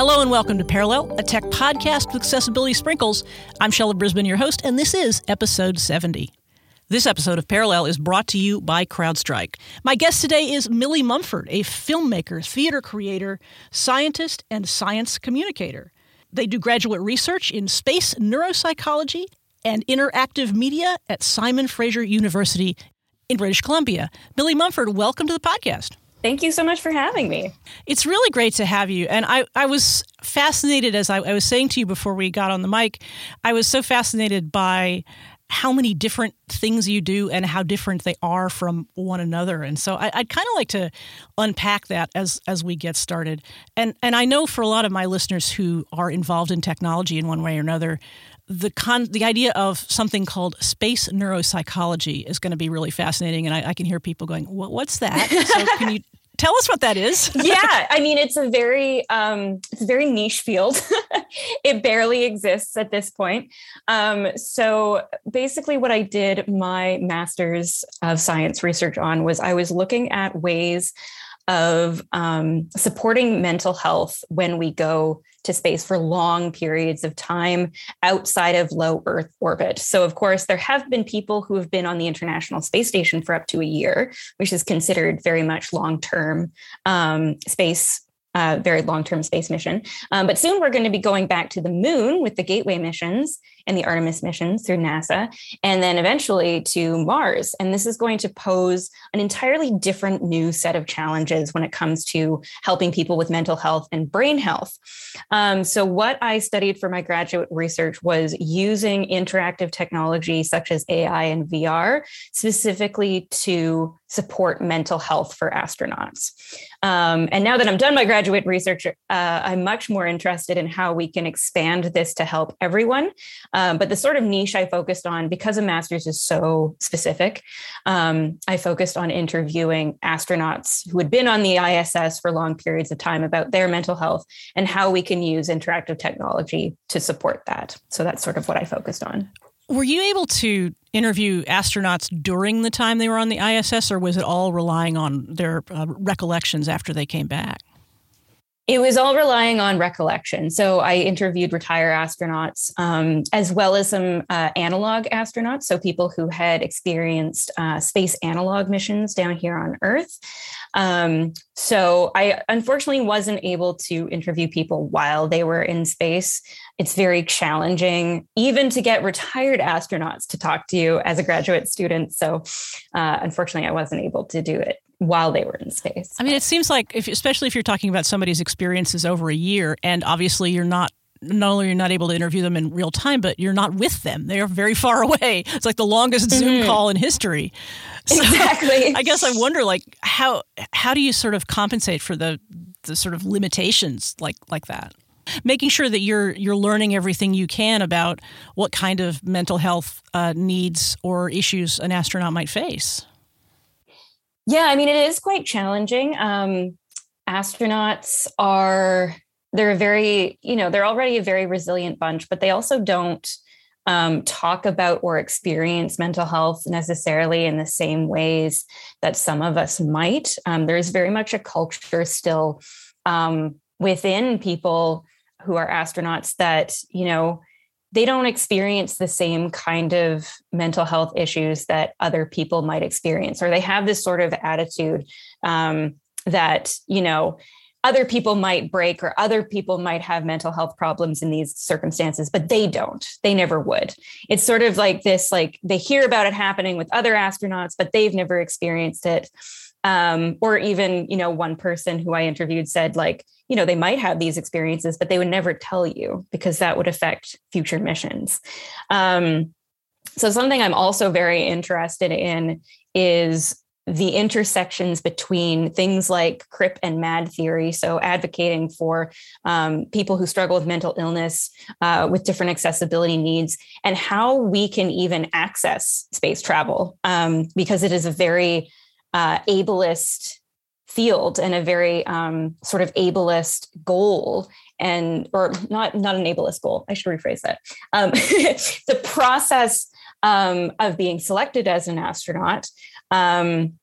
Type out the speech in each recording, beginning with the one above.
Hello and welcome to Parallel, a tech podcast with accessibility sprinkles. I'm Shelley Brisbane, your host, and this is episode 70. This episode of Parallel is brought to you by CrowdStrike. My guest today is Millie Mumford, a filmmaker, theater creator, scientist, and science communicator. They do graduate research in space neuropsychology and interactive media at Simon Fraser University in British Columbia. Millie Mumford, welcome to the podcast. Thank you so much for having me. It's really great to have you. And I, I was fascinated, as I, I was saying to you before we got on the mic, I was so fascinated by how many different things you do and how different they are from one another. And so I, would kind of like to unpack that as as we get started. And and I know for a lot of my listeners who are involved in technology in one way or another, the con the idea of something called space neuropsychology is going to be really fascinating. And I, I can hear people going, "What's that?" So can you tell us what that is yeah i mean it's a very um, it's a very niche field it barely exists at this point um, so basically what i did my master's of science research on was i was looking at ways of um, supporting mental health when we go to space for long periods of time outside of low Earth orbit. So, of course, there have been people who have been on the International Space Station for up to a year, which is considered very much long term um, space uh, very long term space mission. Um, but soon we're going to be going back to the moon with the Gateway missions and the Artemis missions through NASA, and then eventually to Mars. And this is going to pose an entirely different new set of challenges when it comes to helping people with mental health and brain health. Um, so, what I studied for my graduate research was using interactive technology such as AI and VR specifically to support mental health for astronauts. Um, and now that I'm done my graduate research, uh, I'm much more interested in how we can expand this to help everyone. But the sort of niche I focused on, because a master's is so specific, um, I focused on interviewing astronauts who had been on the ISS for long periods of time about their mental health and how we can use interactive technology to support that. So that's sort of what I focused on. Were you able to interview astronauts during the time they were on the ISS, or was it all relying on their uh, recollections after they came back? It was all relying on recollection. So I interviewed retired astronauts um, as well as some uh, analog astronauts, so people who had experienced uh, space analog missions down here on Earth. Um, so I unfortunately wasn't able to interview people while they were in space. It's very challenging, even to get retired astronauts to talk to you as a graduate student. So uh, unfortunately, I wasn't able to do it while they were in space. I mean, it seems like, if, especially if you're talking about somebody's experiences over a year, and obviously you're not not only you're you not able to interview them in real time, but you're not with them. They are very far away. It's like the longest Zoom mm-hmm. call in history. So exactly. I guess I wonder, like, how how do you sort of compensate for the the sort of limitations like like that? Making sure that you're you're learning everything you can about what kind of mental health uh, needs or issues an astronaut might face. Yeah, I mean, it is quite challenging. Um, astronauts are, they're a very, you know, they're already a very resilient bunch, but they also don't um, talk about or experience mental health necessarily in the same ways that some of us might. Um, there's very much a culture still um, within people who are astronauts that, you know, they don't experience the same kind of mental health issues that other people might experience, or they have this sort of attitude um, that, you know, other people might break or other people might have mental health problems in these circumstances but they don't. They never would. It's sort of like this like they hear about it happening with other astronauts but they've never experienced it um, or even you know one person who i interviewed said like you know they might have these experiences but they would never tell you because that would affect future missions. Um, so something i'm also very interested in is the intersections between things like crip and mad theory. So advocating for um, people who struggle with mental illness uh, with different accessibility needs and how we can even access space travel um, because it is a very uh, ableist field and a very um, sort of ableist goal and or not not an ableist goal i should rephrase that. Um, the process um, of being selected as an astronaut um,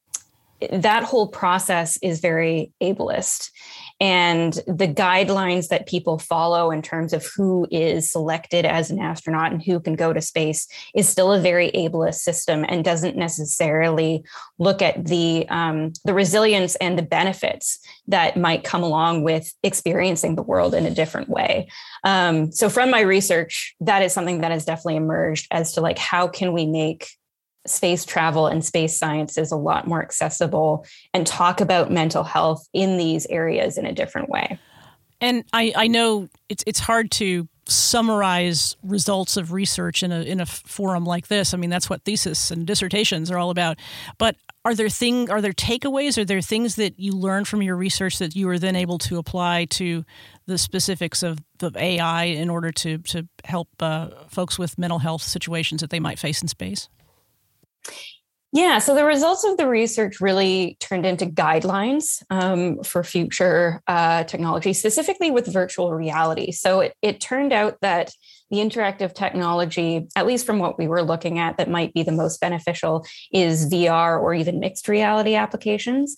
that whole process is very ableist and the guidelines that people follow in terms of who is selected as an astronaut and who can go to space is still a very ableist system and doesn't necessarily look at the um, the resilience and the benefits that might come along with experiencing the world in a different way. Um, so from my research, that is something that has definitely emerged as to like how can we make space travel and space science is a lot more accessible and talk about mental health in these areas in a different way. And I, I know it's it's hard to summarize results of research in a in a forum like this. I mean, that's what thesis and dissertations are all about. But are there thing are there takeaways? Are there things that you learned from your research that you were then able to apply to the specifics of the AI in order to to help uh, folks with mental health situations that they might face in space? Yeah, so the results of the research really turned into guidelines um, for future uh, technology, specifically with virtual reality. So it, it turned out that the interactive technology, at least from what we were looking at, that might be the most beneficial is VR or even mixed reality applications.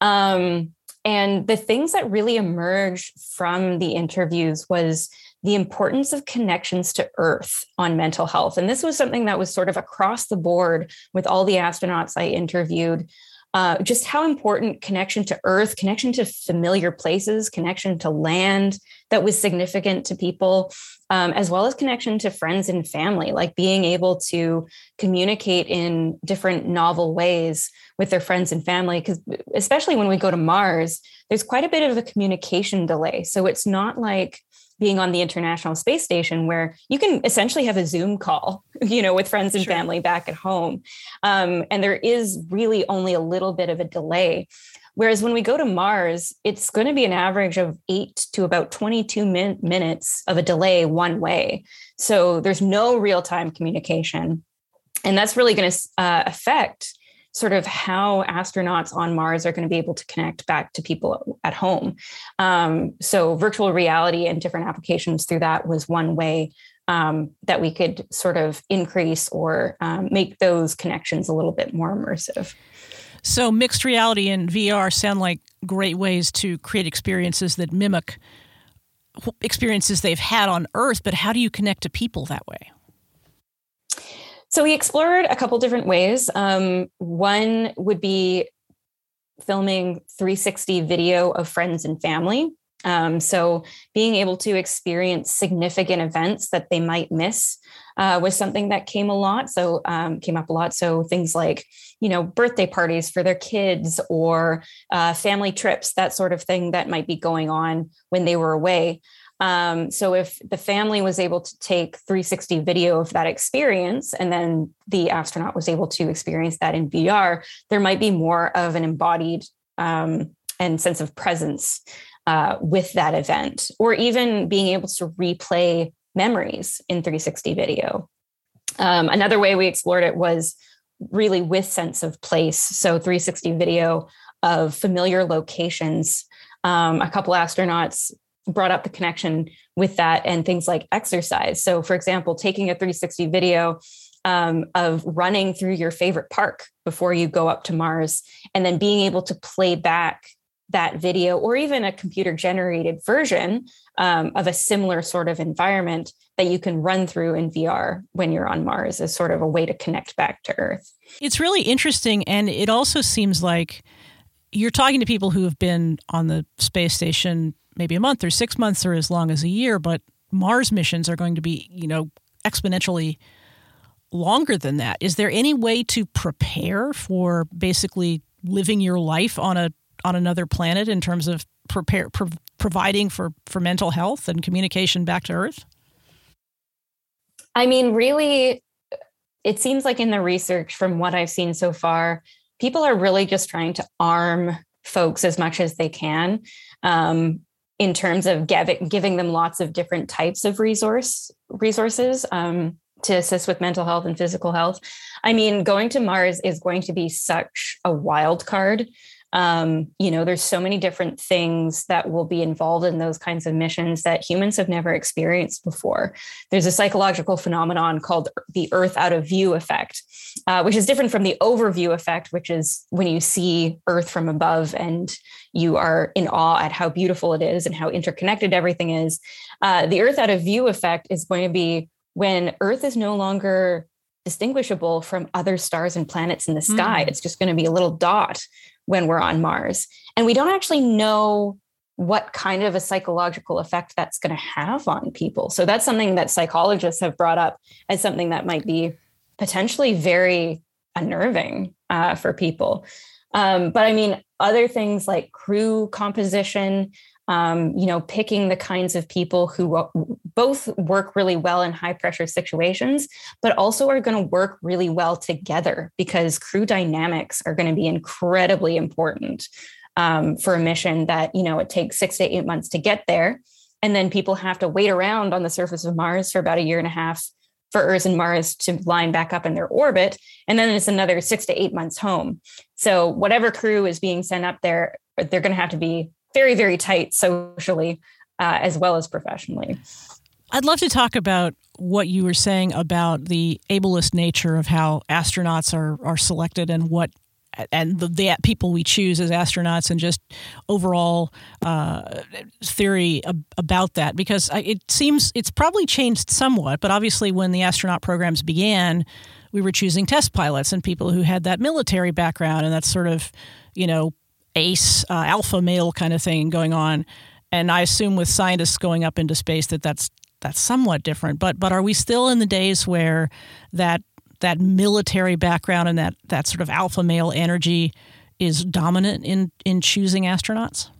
Um, and the things that really emerged from the interviews was the importance of connections to Earth on mental health. And this was something that was sort of across the board with all the astronauts I interviewed. Uh, just how important connection to Earth, connection to familiar places, connection to land that was significant to people, um, as well as connection to friends and family, like being able to communicate in different novel ways with their friends and family. Because especially when we go to Mars, there's quite a bit of a communication delay. So it's not like being on the International Space Station, where you can essentially have a Zoom call, you know, with friends and sure. family back at home. Um, and there is really only a little bit of a delay. Whereas when we go to Mars, it's going to be an average of eight to about 22 min- minutes of a delay one way. So there's no real time communication. And that's really going to uh, affect sort of how astronauts on Mars are going to be able to connect back to people at home. Um, so, virtual reality and different applications through that was one way um, that we could sort of increase or um, make those connections a little bit more immersive. So, mixed reality and VR sound like great ways to create experiences that mimic experiences they've had on Earth, but how do you connect to people that way? So we explored a couple different ways. Um, one would be filming 360 video of friends and family. Um, so being able to experience significant events that they might miss uh, was something that came a lot. So um, came up a lot. So things like you know birthday parties for their kids or uh, family trips, that sort of thing that might be going on when they were away. Um, so if the family was able to take 360 video of that experience and then the astronaut was able to experience that in VR, there might be more of an embodied um, and sense of presence uh, with that event, or even being able to replay memories in 360 video. Um, another way we explored it was really with sense of place. So 360 video of familiar locations. Um, a couple astronauts brought up the connection with that and things like exercise. So, for example, taking a 360 video um, of running through your favorite park before you go up to Mars, and then being able to play back that video or even a computer generated version um, of a similar sort of environment that you can run through in VR when you're on Mars is sort of a way to connect back to Earth. It's really interesting. And it also seems like you're talking to people who have been on the space station maybe a month or six months or as long as a year, but Mars missions are going to be, you know, exponentially longer than that. Is there any way to prepare for basically living your life on a on another planet in terms of prepare pro- providing for for mental health and communication back to Earth? I mean, really, it seems like in the research from what I've seen so far, people are really just trying to arm folks as much as they can. Um, in terms of giving them lots of different types of resource resources um, to assist with mental health and physical health. I mean, going to Mars is going to be such a wild card. Um, you know, there's so many different things that will be involved in those kinds of missions that humans have never experienced before. There's a psychological phenomenon called the Earth out of view effect, uh, which is different from the overview effect, which is when you see Earth from above and you are in awe at how beautiful it is and how interconnected everything is. Uh, the Earth out of view effect is going to be when Earth is no longer distinguishable from other stars and planets in the sky. Mm. It's just going to be a little dot when we're on Mars. And we don't actually know what kind of a psychological effect that's going to have on people. So that's something that psychologists have brought up as something that might be potentially very unnerving uh, for people. Um, but I mean, other things like crew composition, um, you know, picking the kinds of people who both work really well in high pressure situations, but also are going to work really well together because crew dynamics are going to be incredibly important um, for a mission that, you know, it takes six to eight months to get there. And then people have to wait around on the surface of Mars for about a year and a half for Earth and Mars to line back up in their orbit. And then it's another six to eight months home. So, whatever crew is being sent up there, they're going to have to be very, very tight socially uh, as well as professionally. I'd love to talk about what you were saying about the ableist nature of how astronauts are are selected and what and the, the people we choose as astronauts and just overall uh, theory ab- about that. Because it seems it's probably changed somewhat but obviously when the astronaut programs began we were choosing test pilots and people who had that military background and that sort of you know ace uh, alpha male kind of thing going on. And i assume with scientists going up into space that that's that's somewhat different but but are we still in the days where that that military background and that that sort of alpha male energy is dominant in in choosing astronauts?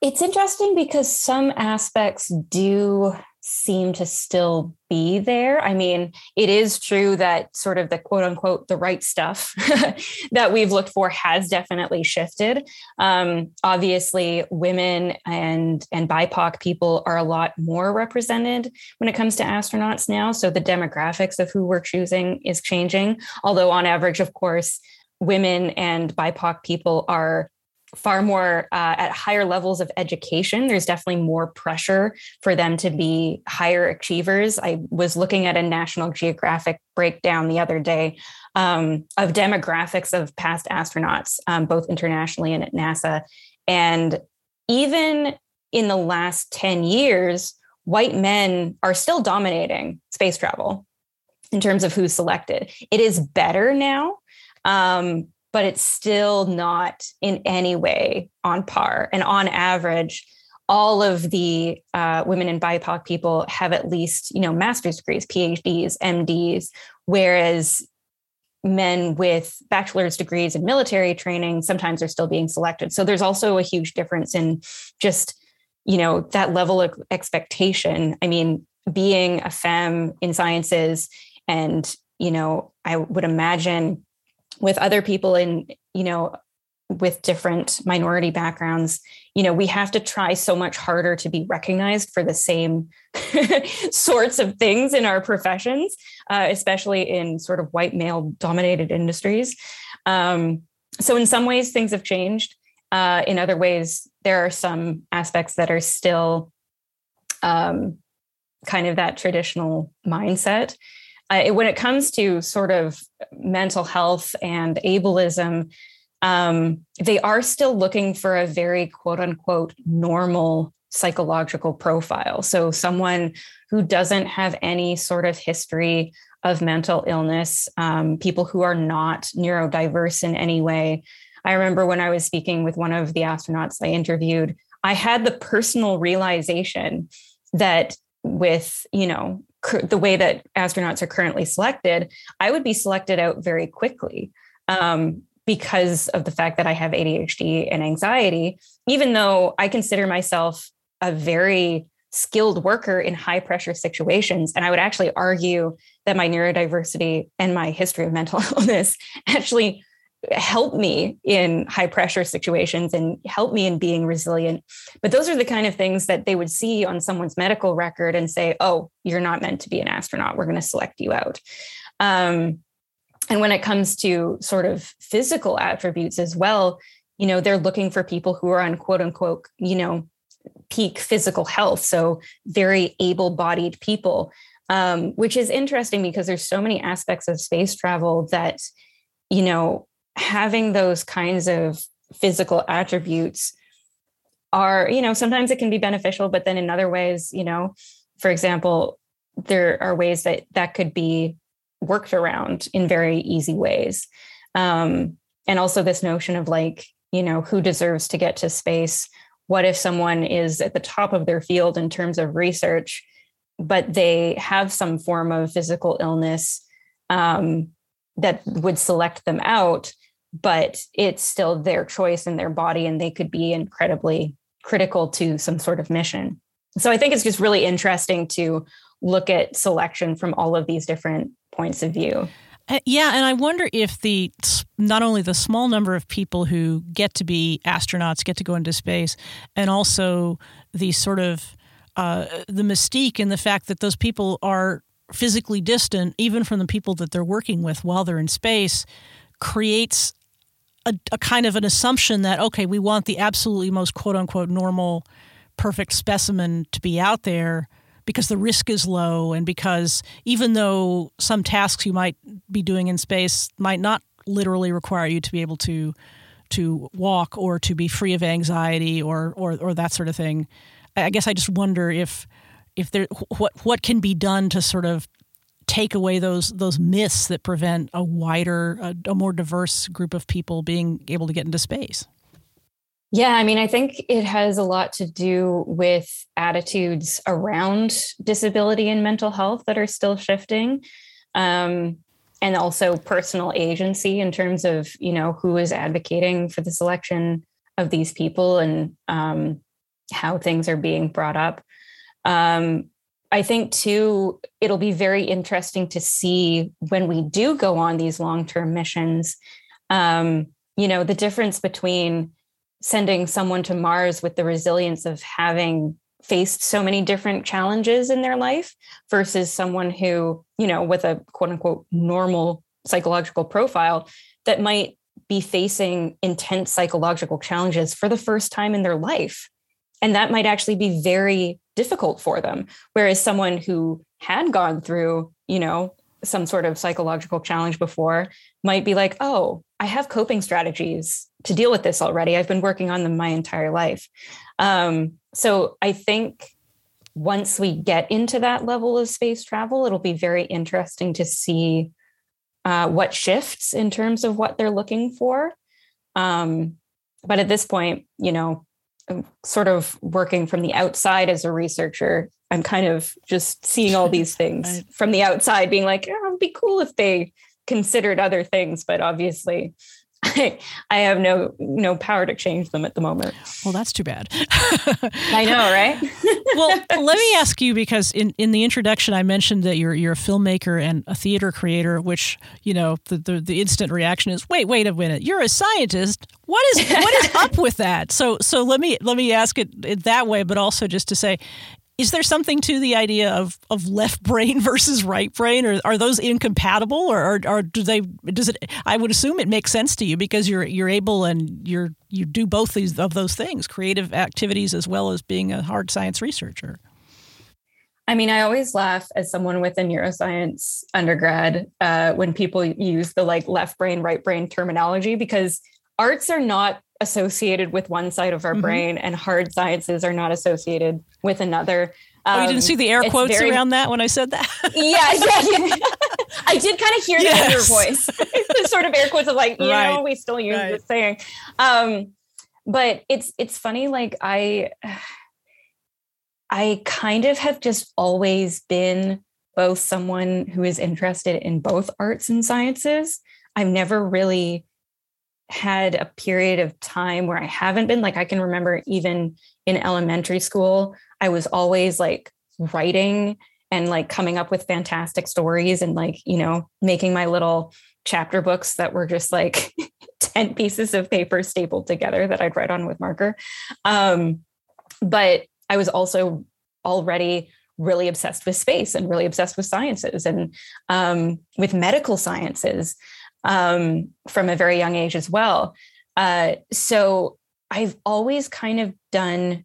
It's interesting because some aspects do seem to still be there. I mean, it is true that sort of the quote unquote the right stuff that we've looked for has definitely shifted. Um, obviously, women and and BIPOC people are a lot more represented when it comes to astronauts now. So the demographics of who we're choosing is changing. Although on average, of course, women and BIPOC people are far more uh, at higher levels of education. There's definitely more pressure for them to be higher achievers. I was looking at a National Geographic breakdown the other day um, of demographics of past astronauts, um, both internationally and at NASA. And even in the last 10 years, white men are still dominating space travel in terms of who's selected. It is better now. Um, but it's still not in any way on par. And on average, all of the uh, women and BIPOC people have at least, you know, master's degrees, PhDs, MDs, whereas men with bachelor's degrees and military training sometimes are still being selected. So there's also a huge difference in just, you know, that level of expectation. I mean, being a femme in sciences and, you know, I would imagine with other people in you know with different minority backgrounds you know we have to try so much harder to be recognized for the same sorts of things in our professions uh, especially in sort of white male dominated industries. Um, so in some ways things have changed. Uh, in other ways there are some aspects that are still um, kind of that traditional mindset uh, when it comes to sort of mental health and ableism, um, they are still looking for a very quote unquote normal psychological profile. So, someone who doesn't have any sort of history of mental illness, um, people who are not neurodiverse in any way. I remember when I was speaking with one of the astronauts I interviewed, I had the personal realization that with, you know, the way that astronauts are currently selected, I would be selected out very quickly um, because of the fact that I have ADHD and anxiety, even though I consider myself a very skilled worker in high pressure situations. And I would actually argue that my neurodiversity and my history of mental illness actually help me in high pressure situations and help me in being resilient. But those are the kind of things that they would see on someone's medical record and say, oh, you're not meant to be an astronaut. We're going to select you out. Um, and when it comes to sort of physical attributes as well, you know, they're looking for people who are on quote unquote, you know, peak physical health. So very able bodied people, um, which is interesting because there's so many aspects of space travel that, you know, having those kinds of physical attributes are, you know, sometimes it can be beneficial, but then in other ways, you know, for example, there are ways that that could be worked around in very easy ways. Um, and also this notion of like, you know, who deserves to get to space? What if someone is at the top of their field in terms of research, but they have some form of physical illness um, that would select them out, but it's still their choice and their body, and they could be incredibly critical to some sort of mission. So I think it's just really interesting to look at selection from all of these different points of view. Uh, yeah, and I wonder if the not only the small number of people who get to be astronauts get to go into space, and also the sort of uh, the mystique and the fact that those people are physically distant, even from the people that they're working with while they're in space, creates a, a kind of an assumption that okay, we want the absolutely most quote unquote normal, perfect specimen to be out there because the risk is low and because even though some tasks you might be doing in space might not literally require you to be able to to walk or to be free of anxiety or or, or that sort of thing i guess i just wonder if if there what what can be done to sort of take away those those myths that prevent a wider a, a more diverse group of people being able to get into space yeah, I mean, I think it has a lot to do with attitudes around disability and mental health that are still shifting. Um, and also personal agency in terms of, you know, who is advocating for the selection of these people and um, how things are being brought up. Um, I think, too, it'll be very interesting to see when we do go on these long term missions, um, you know, the difference between sending someone to Mars with the resilience of having faced so many different challenges in their life versus someone who, you know, with a quote unquote normal psychological profile that might be facing intense psychological challenges for the first time in their life. And that might actually be very difficult for them. Whereas someone who had gone through, you know, some sort of psychological challenge before might be like, oh, I have coping strategies to deal with this already. I've been working on them my entire life. Um, so I think once we get into that level of space travel, it'll be very interesting to see uh, what shifts in terms of what they're looking for. Um, but at this point, you know, sort of working from the outside as a researcher. I'm kind of just seeing all these things from the outside, being like, oh, it'd be cool if they considered other things, but obviously I, I have no no power to change them at the moment. Well, that's too bad. I know, right? well, let me ask you because in, in the introduction I mentioned that you're you're a filmmaker and a theater creator, which you know the, the, the instant reaction is wait wait a minute you're a scientist. What is what is up with that? So so let me let me ask it, it that way, but also just to say is there something to the idea of, of left brain versus right brain? Or are those incompatible? Or, or, or, do they does it i would assume it makes sense to you because you're you're able and you're you do both these of those things creative activities as well as being a hard science researcher. I mean, I always laugh as someone with a neuroscience undergrad uh, when people use the like left brain, right brain terminology because arts are not associated with one side of our mm-hmm. brain and hard sciences are not associated with another. Um, oh, you didn't see the air um, quotes very, around that when I said that? yeah, yeah, yeah. I did kind of hear yes. that in your voice. the sort of air quotes of like, you right. know, we still use right. this saying. Um, but it's it's funny, like I I kind of have just always been both someone who is interested in both arts and sciences. I've never really had a period of time where I haven't been like I can remember even in elementary school I was always like writing and like coming up with fantastic stories and like you know making my little chapter books that were just like 10 pieces of paper stapled together that I'd write on with marker. Um, but I was also already really obsessed with space and really obsessed with sciences and um, with medical sciences um, from a very young age as well. Uh, so I've always kind of done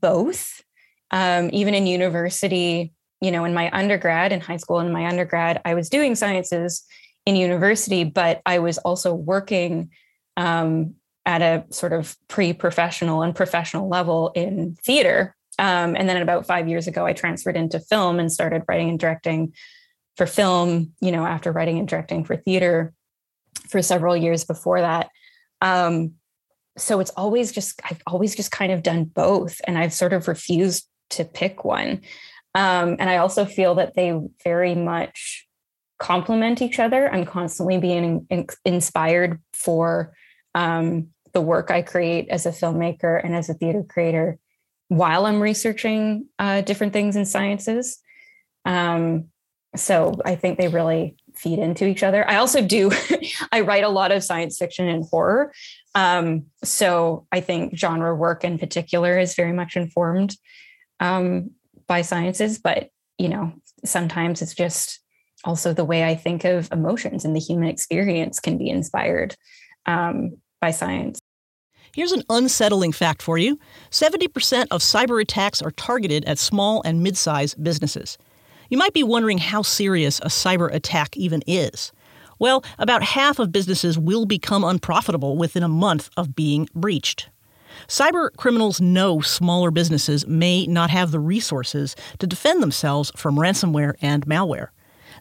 both. Um, even in university, you know, in my undergrad, in high school, in my undergrad, I was doing sciences in university, but I was also working um, at a sort of pre-professional and professional level in theater. Um, and then about five years ago, I transferred into film and started writing and directing for film. You know, after writing and directing for theater for several years before that. Um, so it's always just I've always just kind of done both, and I've sort of refused to pick one. Um, and I also feel that they very much complement each other. I'm constantly being in, inspired for um, the work I create as a filmmaker and as a theater creator while I'm researching uh, different things in sciences. Um, so I think they really feed into each other. I also do, I write a lot of science fiction and horror. Um, so I think genre work in particular is very much informed um, by sciences, but you know, sometimes it's just also the way I think of emotions and the human experience can be inspired um, by science. Here's an unsettling fact for you 70% of cyber attacks are targeted at small and mid sized businesses. You might be wondering how serious a cyber attack even is. Well, about half of businesses will become unprofitable within a month of being breached. Cyber criminals know smaller businesses may not have the resources to defend themselves from ransomware and malware.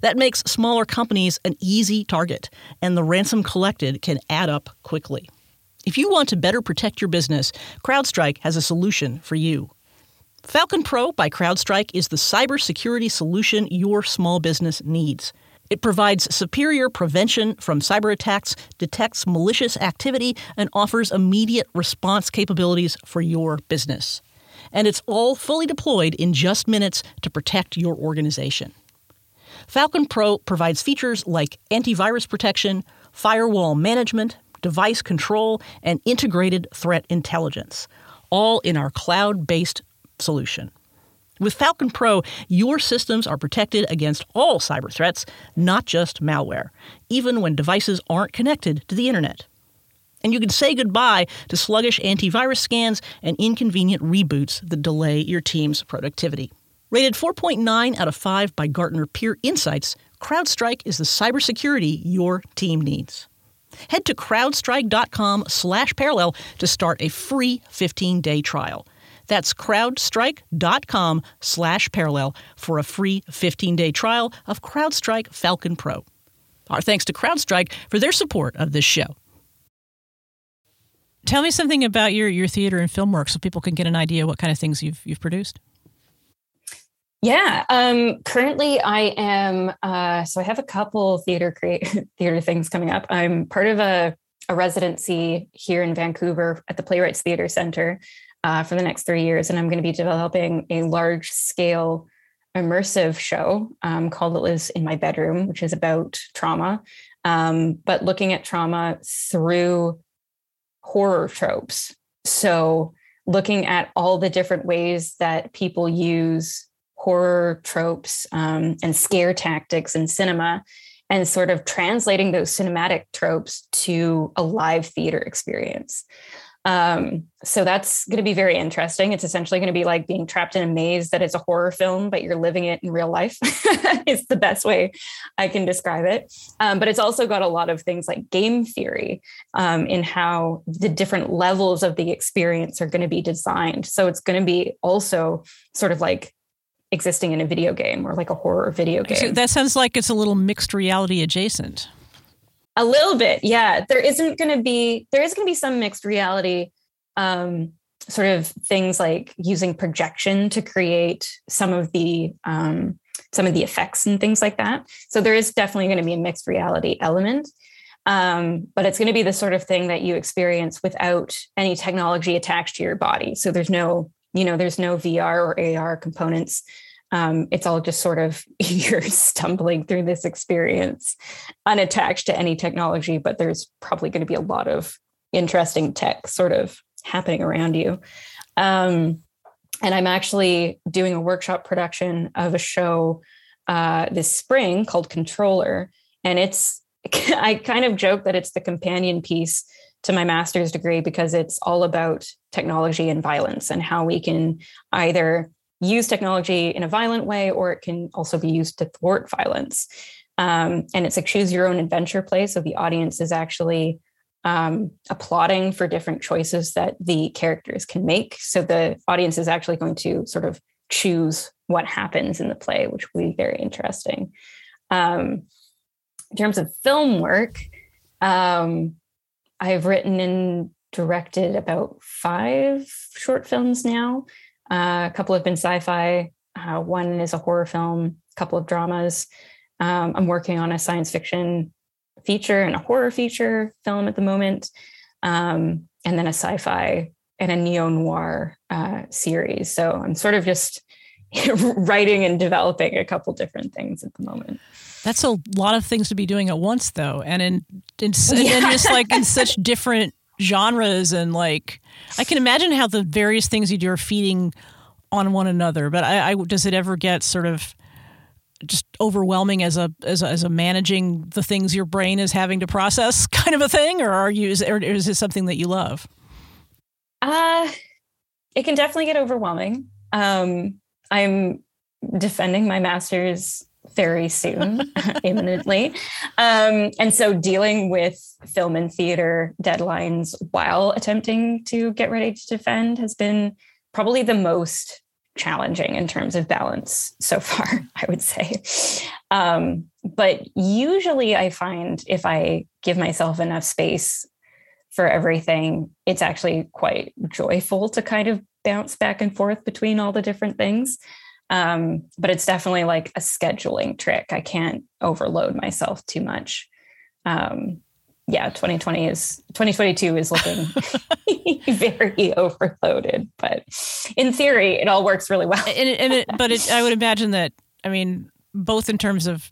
That makes smaller companies an easy target, and the ransom collected can add up quickly. If you want to better protect your business, CrowdStrike has a solution for you. Falcon Pro by CrowdStrike is the cybersecurity solution your small business needs. It provides superior prevention from cyber attacks, detects malicious activity, and offers immediate response capabilities for your business. And it's all fully deployed in just minutes to protect your organization. Falcon Pro provides features like antivirus protection, firewall management, device control, and integrated threat intelligence, all in our cloud based solution. With Falcon Pro, your systems are protected against all cyber threats, not just malware, even when devices aren't connected to the internet. And you can say goodbye to sluggish antivirus scans and inconvenient reboots that delay your team's productivity. Rated 4.9 out of 5 by Gartner Peer Insights, CrowdStrike is the cybersecurity your team needs. Head to crowdstrike.com slash parallel to start a free 15-day trial. That's crowdstrike.com slash parallel for a free 15 day trial of CrowdStrike Falcon Pro. Our thanks to CrowdStrike for their support of this show. Tell me something about your, your theater and film work so people can get an idea what kind of things you've, you've produced. Yeah, um, currently I am. Uh, so I have a couple theater create theater things coming up. I'm part of a, a residency here in Vancouver at the Playwrights Theater Center, uh, for the next three years. And I'm going to be developing a large scale immersive show um, called It Lives in My Bedroom, which is about trauma, um, but looking at trauma through horror tropes. So, looking at all the different ways that people use horror tropes um, and scare tactics in cinema and sort of translating those cinematic tropes to a live theater experience. Um, so that's going to be very interesting. It's essentially going to be like being trapped in a maze that is a horror film, but you're living it in real life. it's the best way I can describe it. Um, but it's also got a lot of things like game theory um, in how the different levels of the experience are going to be designed. So it's going to be also sort of like existing in a video game or like a horror video game. So that sounds like it's a little mixed reality adjacent. A little bit, yeah. There isn't going to be there is going to be some mixed reality, um, sort of things like using projection to create some of the um, some of the effects and things like that. So there is definitely going to be a mixed reality element, um, but it's going to be the sort of thing that you experience without any technology attached to your body. So there's no you know there's no VR or AR components um, it's all just sort of you're stumbling through this experience unattached to any technology, but there's probably going to be a lot of interesting tech sort of happening around you. Um, and I'm actually doing a workshop production of a show uh, this spring called Controller. And it's, I kind of joke that it's the companion piece to my master's degree because it's all about technology and violence and how we can either use technology in a violent way or it can also be used to thwart violence. Um, and it's a choose your own adventure play. So the audience is actually um, applauding for different choices that the characters can make. So the audience is actually going to sort of choose what happens in the play, which will be very interesting. Um, in terms of film work, um, I've written and directed about five short films now. Uh, a couple have been sci-fi. Uh, one is a horror film. A couple of dramas. Um, I'm working on a science fiction feature and a horror feature film at the moment, um, and then a sci-fi and a neo noir uh, series. So I'm sort of just writing and developing a couple different things at the moment. That's a lot of things to be doing at once, though, and in, in yeah. and just like in such different genres and like I can imagine how the various things you do are feeding on one another. But I, I does it ever get sort of just overwhelming as a, as a as a managing the things your brain is having to process kind of a thing, or are you or is it something that you love? Uh it can definitely get overwhelming. Um, I'm defending my master's very soon, imminently. Um, and so dealing with film and theater deadlines while attempting to get ready to defend has been probably the most challenging in terms of balance so far, I would say. Um, but usually I find if I give myself enough space for everything, it's actually quite joyful to kind of bounce back and forth between all the different things. Um, but it's definitely like a scheduling trick. I can't overload myself too much. Um, yeah, 2020 is 2022 is looking very overloaded, but in theory, it all works really well. and, it, and it, but it, I would imagine that I mean, both in terms of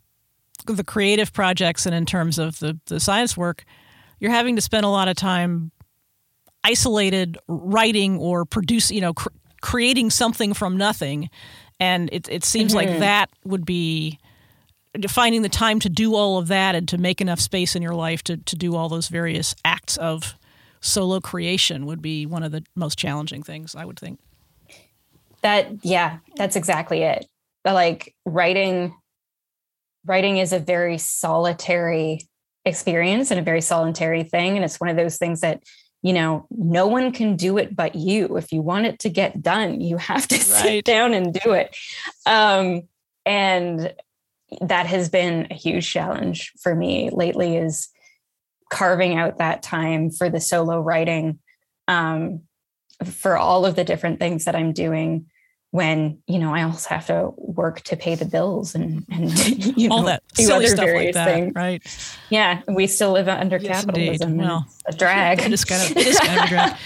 the creative projects and in terms of the the science work, you're having to spend a lot of time isolated writing or produce, you know, cr- creating something from nothing. And it, it seems mm-hmm. like that would be finding the time to do all of that and to make enough space in your life to, to do all those various acts of solo creation would be one of the most challenging things, I would think. That, yeah, that's exactly it. But like writing, writing is a very solitary experience and a very solitary thing. And it's one of those things that you know, no one can do it but you. If you want it to get done, you have to right. sit down and do it. Um, and that has been a huge challenge for me lately is carving out that time for the solo writing um, for all of the different things that I'm doing when you know I also have to work to pay the bills and and you all know, that do other various like that, things. Right? Yeah, we still live under yes, capitalism. Well, a drag. It is kind of it is kind of a drag.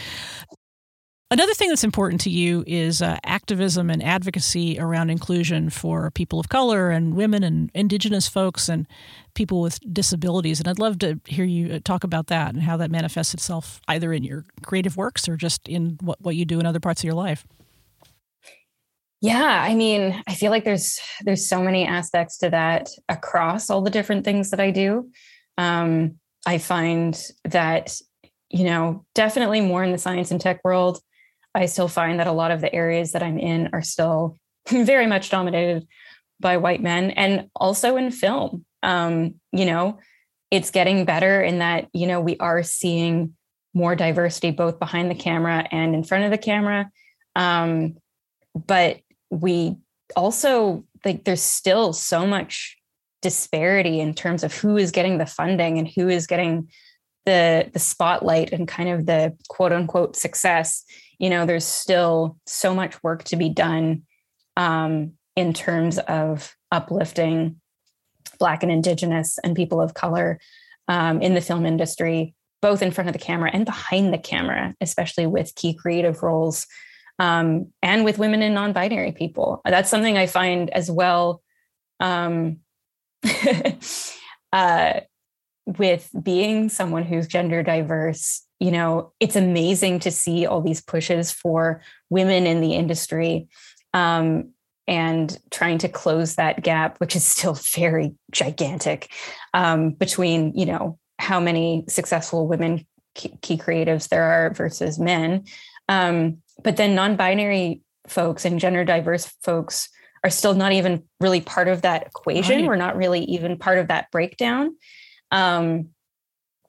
Another thing that's important to you is uh, activism and advocacy around inclusion for people of color and women and indigenous folks and people with disabilities. And I'd love to hear you uh, talk about that and how that manifests itself either in your creative works or just in what, what you do in other parts of your life. Yeah, I mean, I feel like there's there's so many aspects to that across all the different things that I do. Um, I find that you know definitely more in the science and tech world. I still find that a lot of the areas that I'm in are still very much dominated by white men, and also in film. Um, you know, it's getting better in that you know we are seeing more diversity both behind the camera and in front of the camera. Um, but we also like there's still so much disparity in terms of who is getting the funding and who is getting the the spotlight and kind of the quote unquote success. You know there's still so much work to be done um, in terms of uplifting black and indigenous and people of color um, in the film industry both in front of the camera and behind the camera especially with key creative roles um, and with women and non-binary people. That's something I find as well. Um, uh, with being someone who's gender diverse, you know, it's amazing to see all these pushes for women in the industry um, and trying to close that gap, which is still very gigantic um, between, you know, how many successful women key, creatives there are versus men. Um, but then non-binary folks and gender diverse folks are still not even really part of that equation. Right. We're not really even part of that breakdown. Um,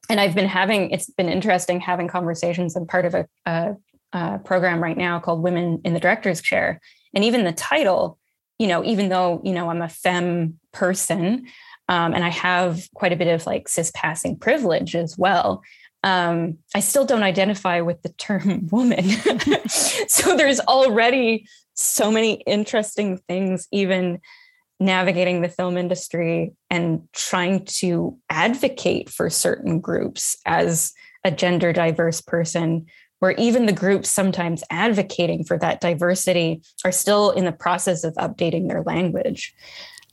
and I've been having, it's been interesting having conversations. I'm part of a, a, a program right now called Women in the Director's Chair. And even the title, you know, even though, you know, I'm a femme person um, and I have quite a bit of like cis passing privilege as well, um, I still don't identify with the term woman. so there's already so many interesting things, even navigating the film industry and trying to advocate for certain groups as a gender diverse person, where even the groups sometimes advocating for that diversity are still in the process of updating their language.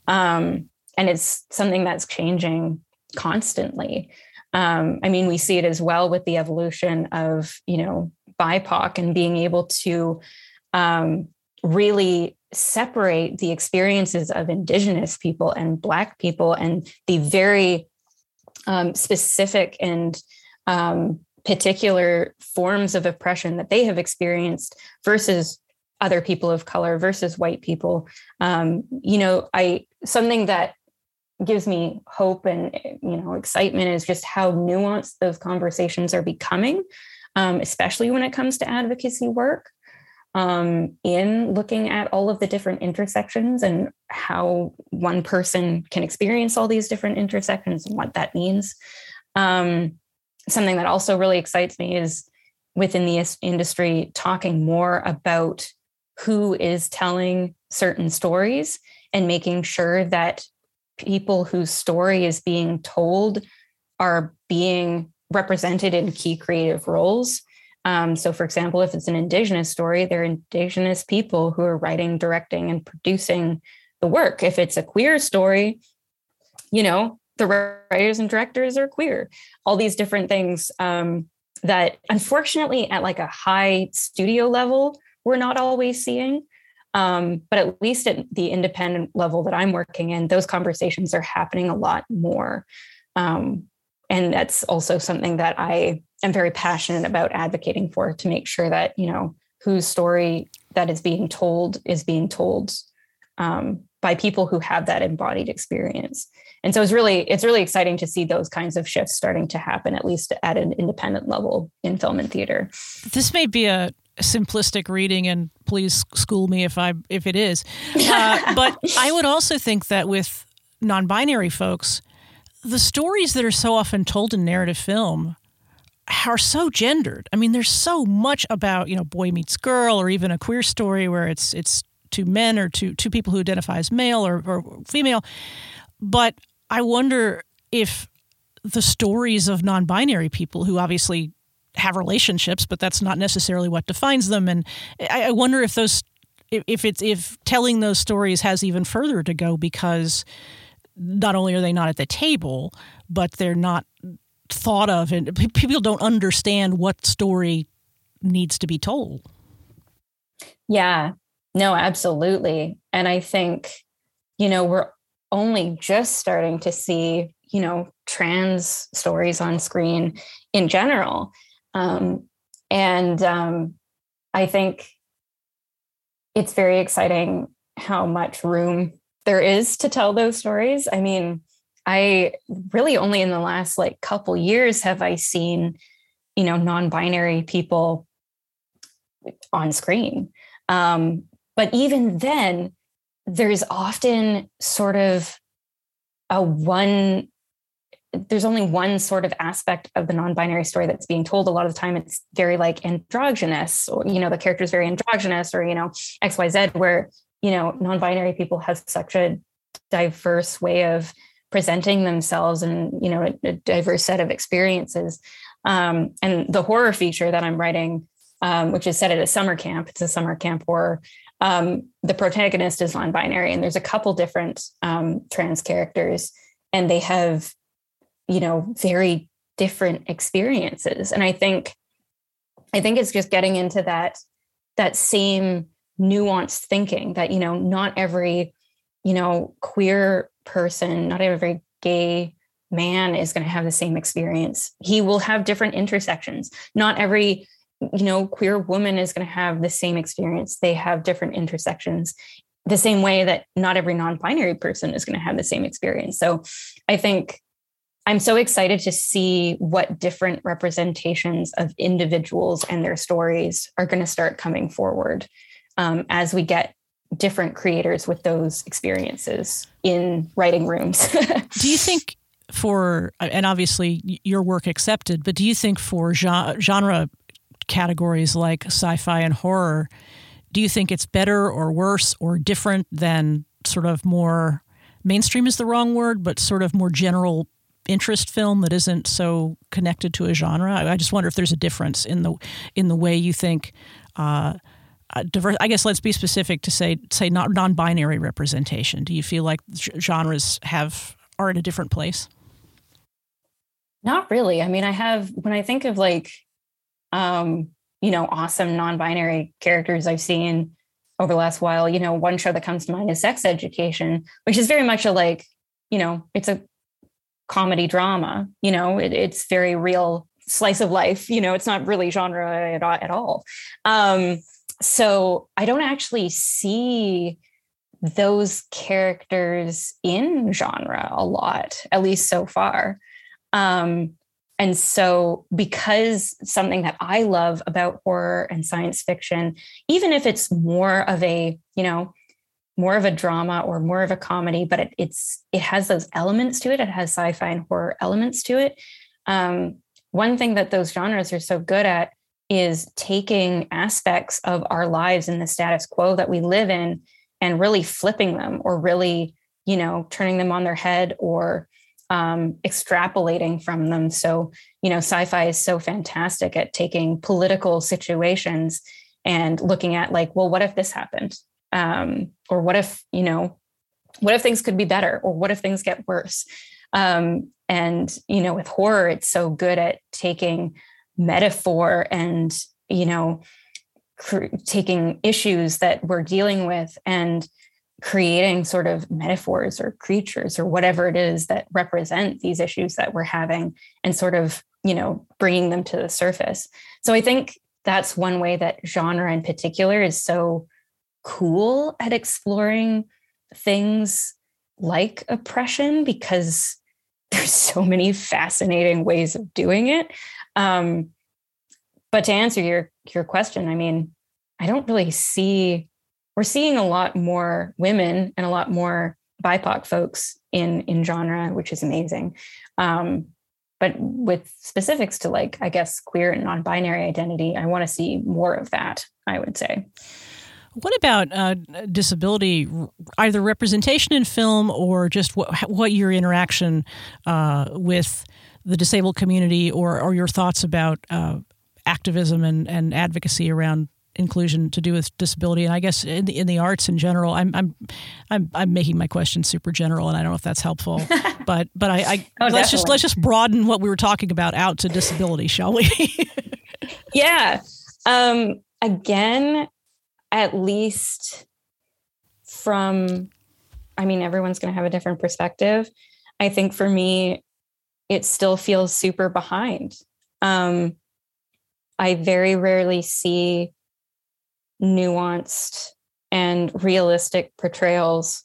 Um, and it's something that's changing constantly. Um, I mean, we see it as well with the evolution of, you know, BIPOC and being able to um, really separate the experiences of Indigenous people and Black people and the very um, specific and um, particular forms of oppression that they have experienced versus other people of color versus white people. Um, you know, I something that gives me hope and you know excitement is just how nuanced those conversations are becoming um, especially when it comes to advocacy work um, in looking at all of the different intersections and how one person can experience all these different intersections and what that means. Um, something that also really excites me is within the industry talking more about who is telling certain stories and making sure that people whose story is being told are being represented in key creative roles. Um, so, for example, if it's an Indigenous story, they're Indigenous people who are writing, directing, and producing the work. If it's a queer story, you know, the writers and directors are queer. All these different things um, that, unfortunately, at like a high studio level, we're not always seeing. Um, but at least at the independent level that I'm working in, those conversations are happening a lot more. Um, and that's also something that I am very passionate about advocating for to make sure that, you know, whose story that is being told is being told um, by people who have that embodied experience. And so it's really it's really exciting to see those kinds of shifts starting to happen, at least at an independent level in film and theater. This may be a simplistic reading, and please school me if I if it is. Uh, but I would also think that with non-binary folks, the stories that are so often told in narrative film are so gendered. I mean, there's so much about you know boy meets girl, or even a queer story where it's it's two men or two two people who identify as male or, or female. But I wonder if the stories of non-binary people who obviously have relationships, but that's not necessarily what defines them. And I, I wonder if those, if it's if telling those stories has even further to go because not only are they not at the table, but they're not thought of, and people don't understand what story needs to be told. Yeah, no, absolutely. And I think, you know, we're only just starting to see, you know, trans stories on screen in general. Um, and um, I think it's very exciting how much room there is to tell those stories. I mean, I really only in the last like couple years have I seen, you know, non-binary people on screen. Um, but even then, there's often sort of a one there's only one sort of aspect of the non-binary story that's being told a lot of the time. It's very like androgynous or you know the character is very androgynous or you know xyz where you know non-binary people have such a diverse way of presenting themselves and you know a, a diverse set of experiences. Um, and the horror feature that i'm writing um, which is set at a summer camp it's a summer camp horror um, the protagonist is non-binary and there's a couple different um, trans characters and they have you know, very different experiences. And i think i think it's just getting into that that same nuanced thinking that you know not every you know queer person not every gay man is going to have the same experience. He will have different intersections. Not every you know queer woman is going to have the same experience. They have different intersections. The same way that not every non-binary person is going to have the same experience. So i think i'm so excited to see what different representations of individuals and their stories are going to start coming forward um, as we get different creators with those experiences in writing rooms. Do you think for and obviously your work accepted but do you think for genre categories like sci-fi and horror do you think it's better or worse or different than sort of more mainstream is the wrong word, but sort of more general interest film that isn't so connected to a genre? I just wonder if there's a difference in the in the way you think. Uh, uh, diverse. I guess let's be specific to say say not non-binary representation. Do you feel like genres have are in a different place? Not really. I mean, I have when I think of like um, you know, awesome non-binary characters I've seen over the last while. You know, one show that comes to mind is Sex Education, which is very much a like, you know, it's a comedy drama. You know, it, it's very real slice of life. You know, it's not really genre at, at all. Um, so I don't actually see those characters in genre a lot, at least so far. Um, and so, because something that I love about horror and science fiction, even if it's more of a, you know, more of a drama or more of a comedy, but it, it's it has those elements to it. It has sci-fi and horror elements to it. Um, one thing that those genres are so good at is taking aspects of our lives in the status quo that we live in and really flipping them, or really, you know, turning them on their head, or um, extrapolating from them. So, you know, sci fi is so fantastic at taking political situations and looking at, like, well, what if this happened? Um, or what if, you know, what if things could be better? Or what if things get worse? Um, and, you know, with horror, it's so good at taking metaphor and, you know, cr- taking issues that we're dealing with and creating sort of metaphors or creatures or whatever it is that represent these issues that we're having and sort of you know bringing them to the surface so i think that's one way that genre in particular is so cool at exploring things like oppression because there's so many fascinating ways of doing it um, but to answer your your question i mean i don't really see we're seeing a lot more women and a lot more BIPOC folks in in genre, which is amazing. Um, but with specifics to like, I guess, queer and non-binary identity, I want to see more of that. I would say. What about uh, disability, either representation in film or just what, what your interaction uh, with the disabled community or, or your thoughts about uh, activism and, and advocacy around inclusion to do with disability, and I guess in the in the arts in general. I'm I'm I'm, I'm making my question super general, and I don't know if that's helpful. but but I, I oh, let's definitely. just let's just broaden what we were talking about out to disability, shall we? yeah. Um, again, at least from, I mean, everyone's going to have a different perspective. I think for me, it still feels super behind. Um, I very rarely see nuanced and realistic portrayals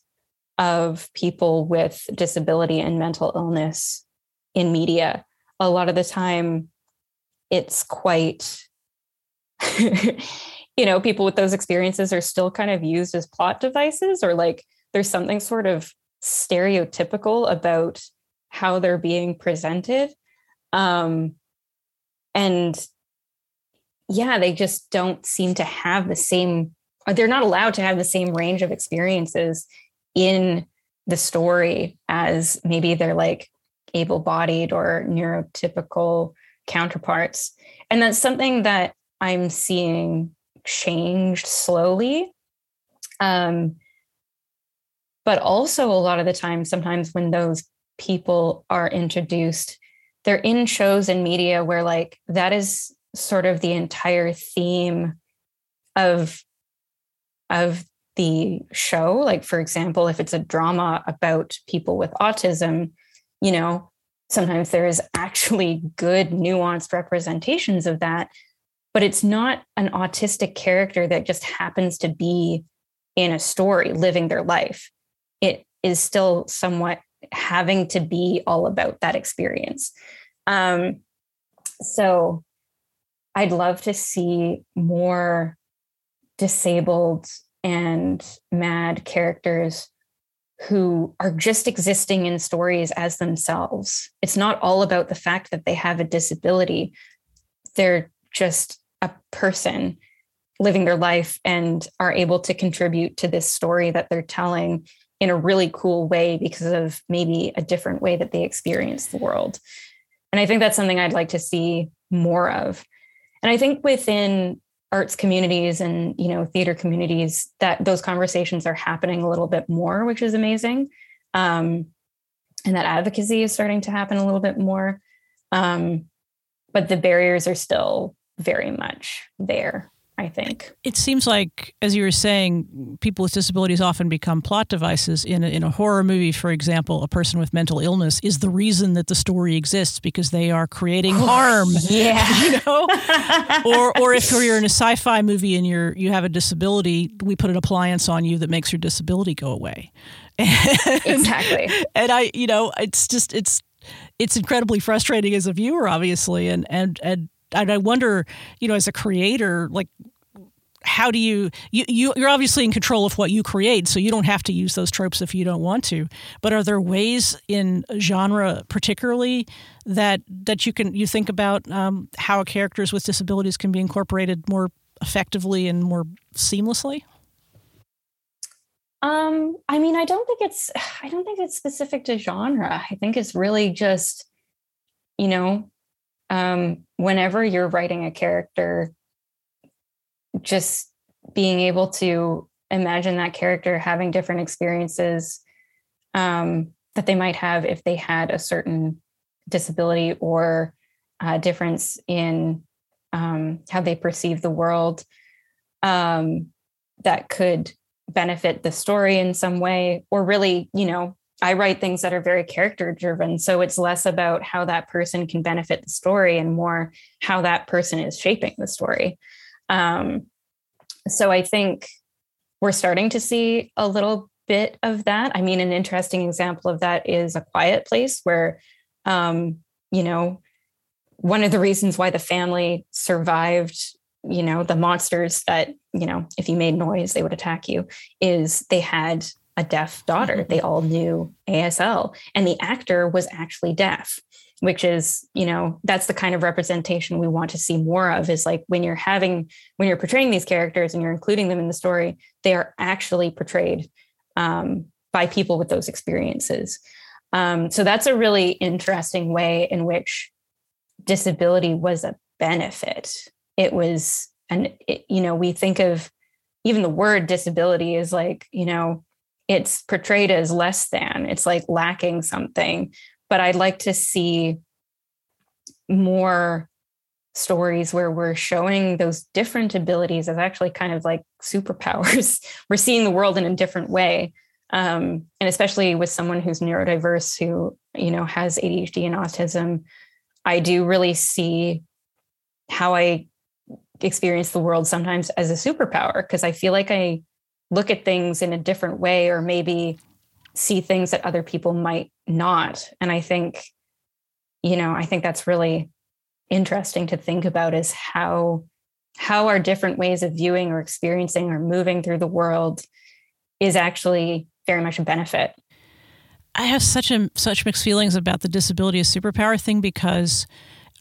of people with disability and mental illness in media. A lot of the time, it's quite, you know, people with those experiences are still kind of used as plot devices, or like there's something sort of stereotypical about how they're being presented. Um, and yeah, they just don't seem to have the same, they're not allowed to have the same range of experiences in the story as maybe they're like able bodied or neurotypical counterparts. And that's something that I'm seeing changed slowly. Um, but also, a lot of the time, sometimes when those people are introduced, they're in shows and media where like that is sort of the entire theme of of the show like for example if it's a drama about people with autism you know sometimes there is actually good nuanced representations of that but it's not an autistic character that just happens to be in a story living their life it is still somewhat having to be all about that experience um, so i'd love to see more disabled and mad characters who are just existing in stories as themselves. It's not all about the fact that they have a disability. They're just a person living their life and are able to contribute to this story that they're telling in a really cool way because of maybe a different way that they experience the world. And I think that's something I'd like to see more of. And I think within arts communities and you know theater communities that those conversations are happening a little bit more which is amazing um, and that advocacy is starting to happen a little bit more um, but the barriers are still very much there I think. It seems like, as you were saying, people with disabilities often become plot devices. In a, in a horror movie, for example, a person with mental illness is the reason that the story exists because they are creating oh, harm. Yeah. You know? or, or if you're in a sci fi movie and you're, you have a disability, we put an appliance on you that makes your disability go away. And, exactly. And I, you know, it's just, it's, it's incredibly frustrating as a viewer, obviously. And, and, and, and I wonder, you know, as a creator, like how do you, you you you're obviously in control of what you create so you don't have to use those tropes if you don't want to. But are there ways in genre particularly that that you can you think about um, how characters with disabilities can be incorporated more effectively and more seamlessly? Um i mean i don't think it's i don't think it's specific to genre. I think it's really just you know um, whenever you're writing a character, just being able to imagine that character having different experiences um, that they might have if they had a certain disability or difference in um, how they perceive the world um, that could benefit the story in some way or really you know I write things that are very character driven. So it's less about how that person can benefit the story and more how that person is shaping the story. Um, so I think we're starting to see a little bit of that. I mean, an interesting example of that is A Quiet Place, where, um, you know, one of the reasons why the family survived you know the monsters that you know if you made noise they would attack you is they had a deaf daughter. Mm-hmm. They all knew ASL, and the actor was actually deaf, which is, you know, that's the kind of representation we want to see more of. Is like when you're having, when you're portraying these characters and you're including them in the story, they are actually portrayed um, by people with those experiences. Um, so that's a really interesting way in which disability was a benefit. It was, and it, you know, we think of even the word disability is like, you know, it's portrayed as less than, it's like lacking something. But I'd like to see more stories where we're showing those different abilities as actually kind of like superpowers. we're seeing the world in a different way. Um, and especially with someone who's neurodiverse who, you know, has ADHD and autism, I do really see how I experience the world sometimes as a superpower because I feel like I look at things in a different way or maybe see things that other people might not. And i think you know i think that's really interesting to think about is how how our different ways of viewing or experiencing or moving through the world is actually very much a benefit. I have such a such mixed feelings about the disability as superpower thing because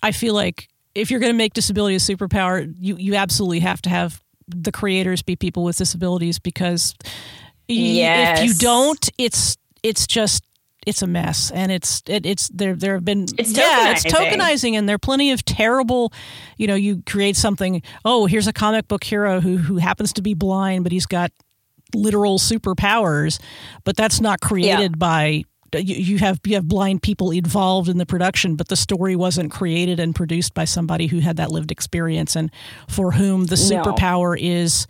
i feel like if you're going to make disability a superpower you you absolutely have to have the creators be people with disabilities because yes. if you don't, it's it's just it's a mess and it's it, it's there there have been it's yeah it's tokenizing and there are plenty of terrible you know you create something oh here's a comic book hero who who happens to be blind but he's got literal superpowers but that's not created yeah. by you, you have you have blind people involved in the production, but the story wasn't created and produced by somebody who had that lived experience and for whom the No. superpower is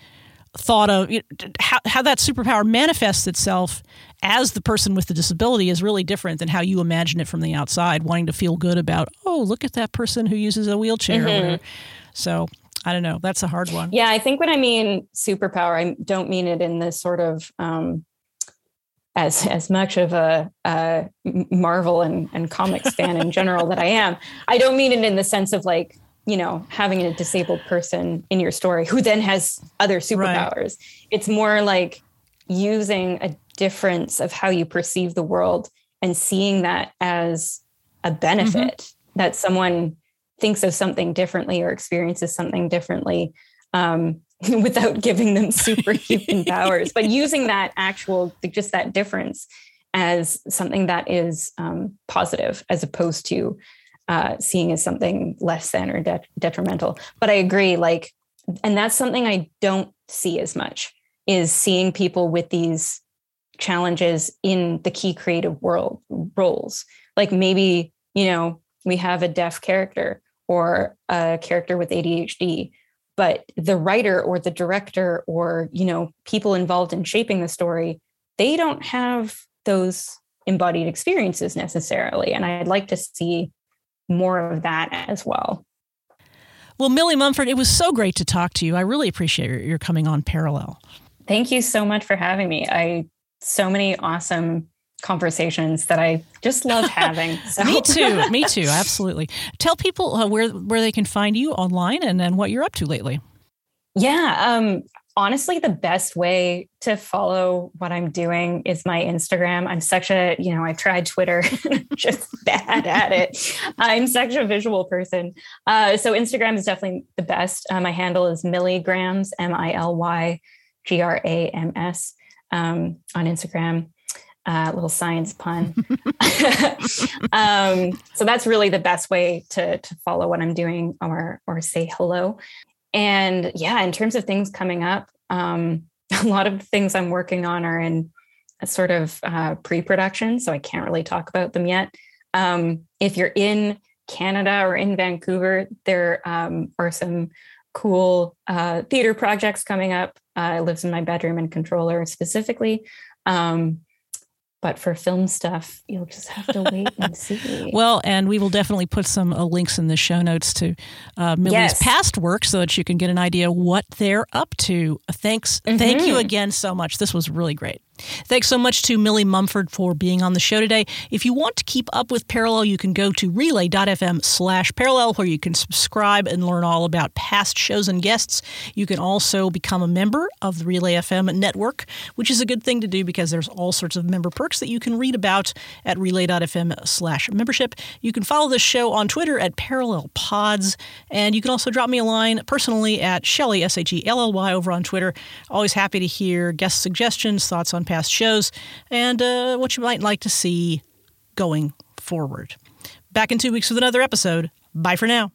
thought of you know, how, how that superpower manifests itself as the person with the disability is really different than how you imagine it from the outside wanting to feel good about oh look at that person who uses a wheelchair or whatever. so i don't know that's a hard one Yeah, I think when I mean superpower, I don't mean it in this sort of um, as as much of a, a Marvel and, and comics fan in general that I am. I don't mean it in the sense of like you know having a disabled person in your story who then has other superpowers. It's more like using a difference of how you perceive the world and seeing that as a benefit that someone thinks of something differently or experiences something differently um, without giving them superhuman powers, but using that actual, just that difference as something that is um, positive as opposed to uh, seeing as something less than or det- detrimental. But I agree, like, and that's something I don't see as much is seeing people with these challenges in the key creative world roles. Like maybe, you know, we have a deaf character or a character with ADHD, but the writer or the director or, you know, people involved in shaping the story, they don't have those embodied experiences necessarily. And I'd like to see more of that as well. well millie mumford it was so great to talk to you i really appreciate your, your coming on parallel Thank you so much for having me. I so many awesome conversations that I just love having. So me too me too absolutely tell people uh, where where they can find you online and then what you're up to lately Yeah. Um, honestly, the best way to follow what I'm doing is my Instagram. I'm such a, you know, I've tried Twitter, just bad at it. I'm such a visual person. Uh, so Instagram is definitely the best. Uh, my handle is milligrams, M I L Y G R A M S um, on Instagram. Uh, little science pun. um, so that's really the best way to to follow what I'm doing or or say hello. And yeah, in terms of things coming up, um, a lot of things I'm working on are in a sort of uh, pre-production, so I can't really talk about them yet. Um, if you're in Canada or in Vancouver, there um, are some cool uh, theater projects coming up. Uh, it lives in my bedroom and controller specifically. Um, but for film stuff, you'll just have to wait and see. Well, and we will definitely put some uh, links in the show notes to uh, Millie's Yes. past work so that you can get an idea what they're up to. Thanks. Thank you again so much. This was really great. Thanks so much to Millie Mumford for being on the show today. If you want to keep up with Parallel, you can go to relay.fm slash parallel where you can subscribe and learn all about past shows and guests. You can also become a member of the Relay FM network, which is a good thing to do because there's all sorts of member perks that you can read about at relay.fm slash membership. You can follow this show on Twitter at Parallel Pods, and you can also drop me a line personally at Shelly, S H E L L Y, over on Twitter. Always happy to hear guest suggestions, thoughts on past shows, and uh, what you might like to see going forward. Back in two weeks with another episode. Bye for now.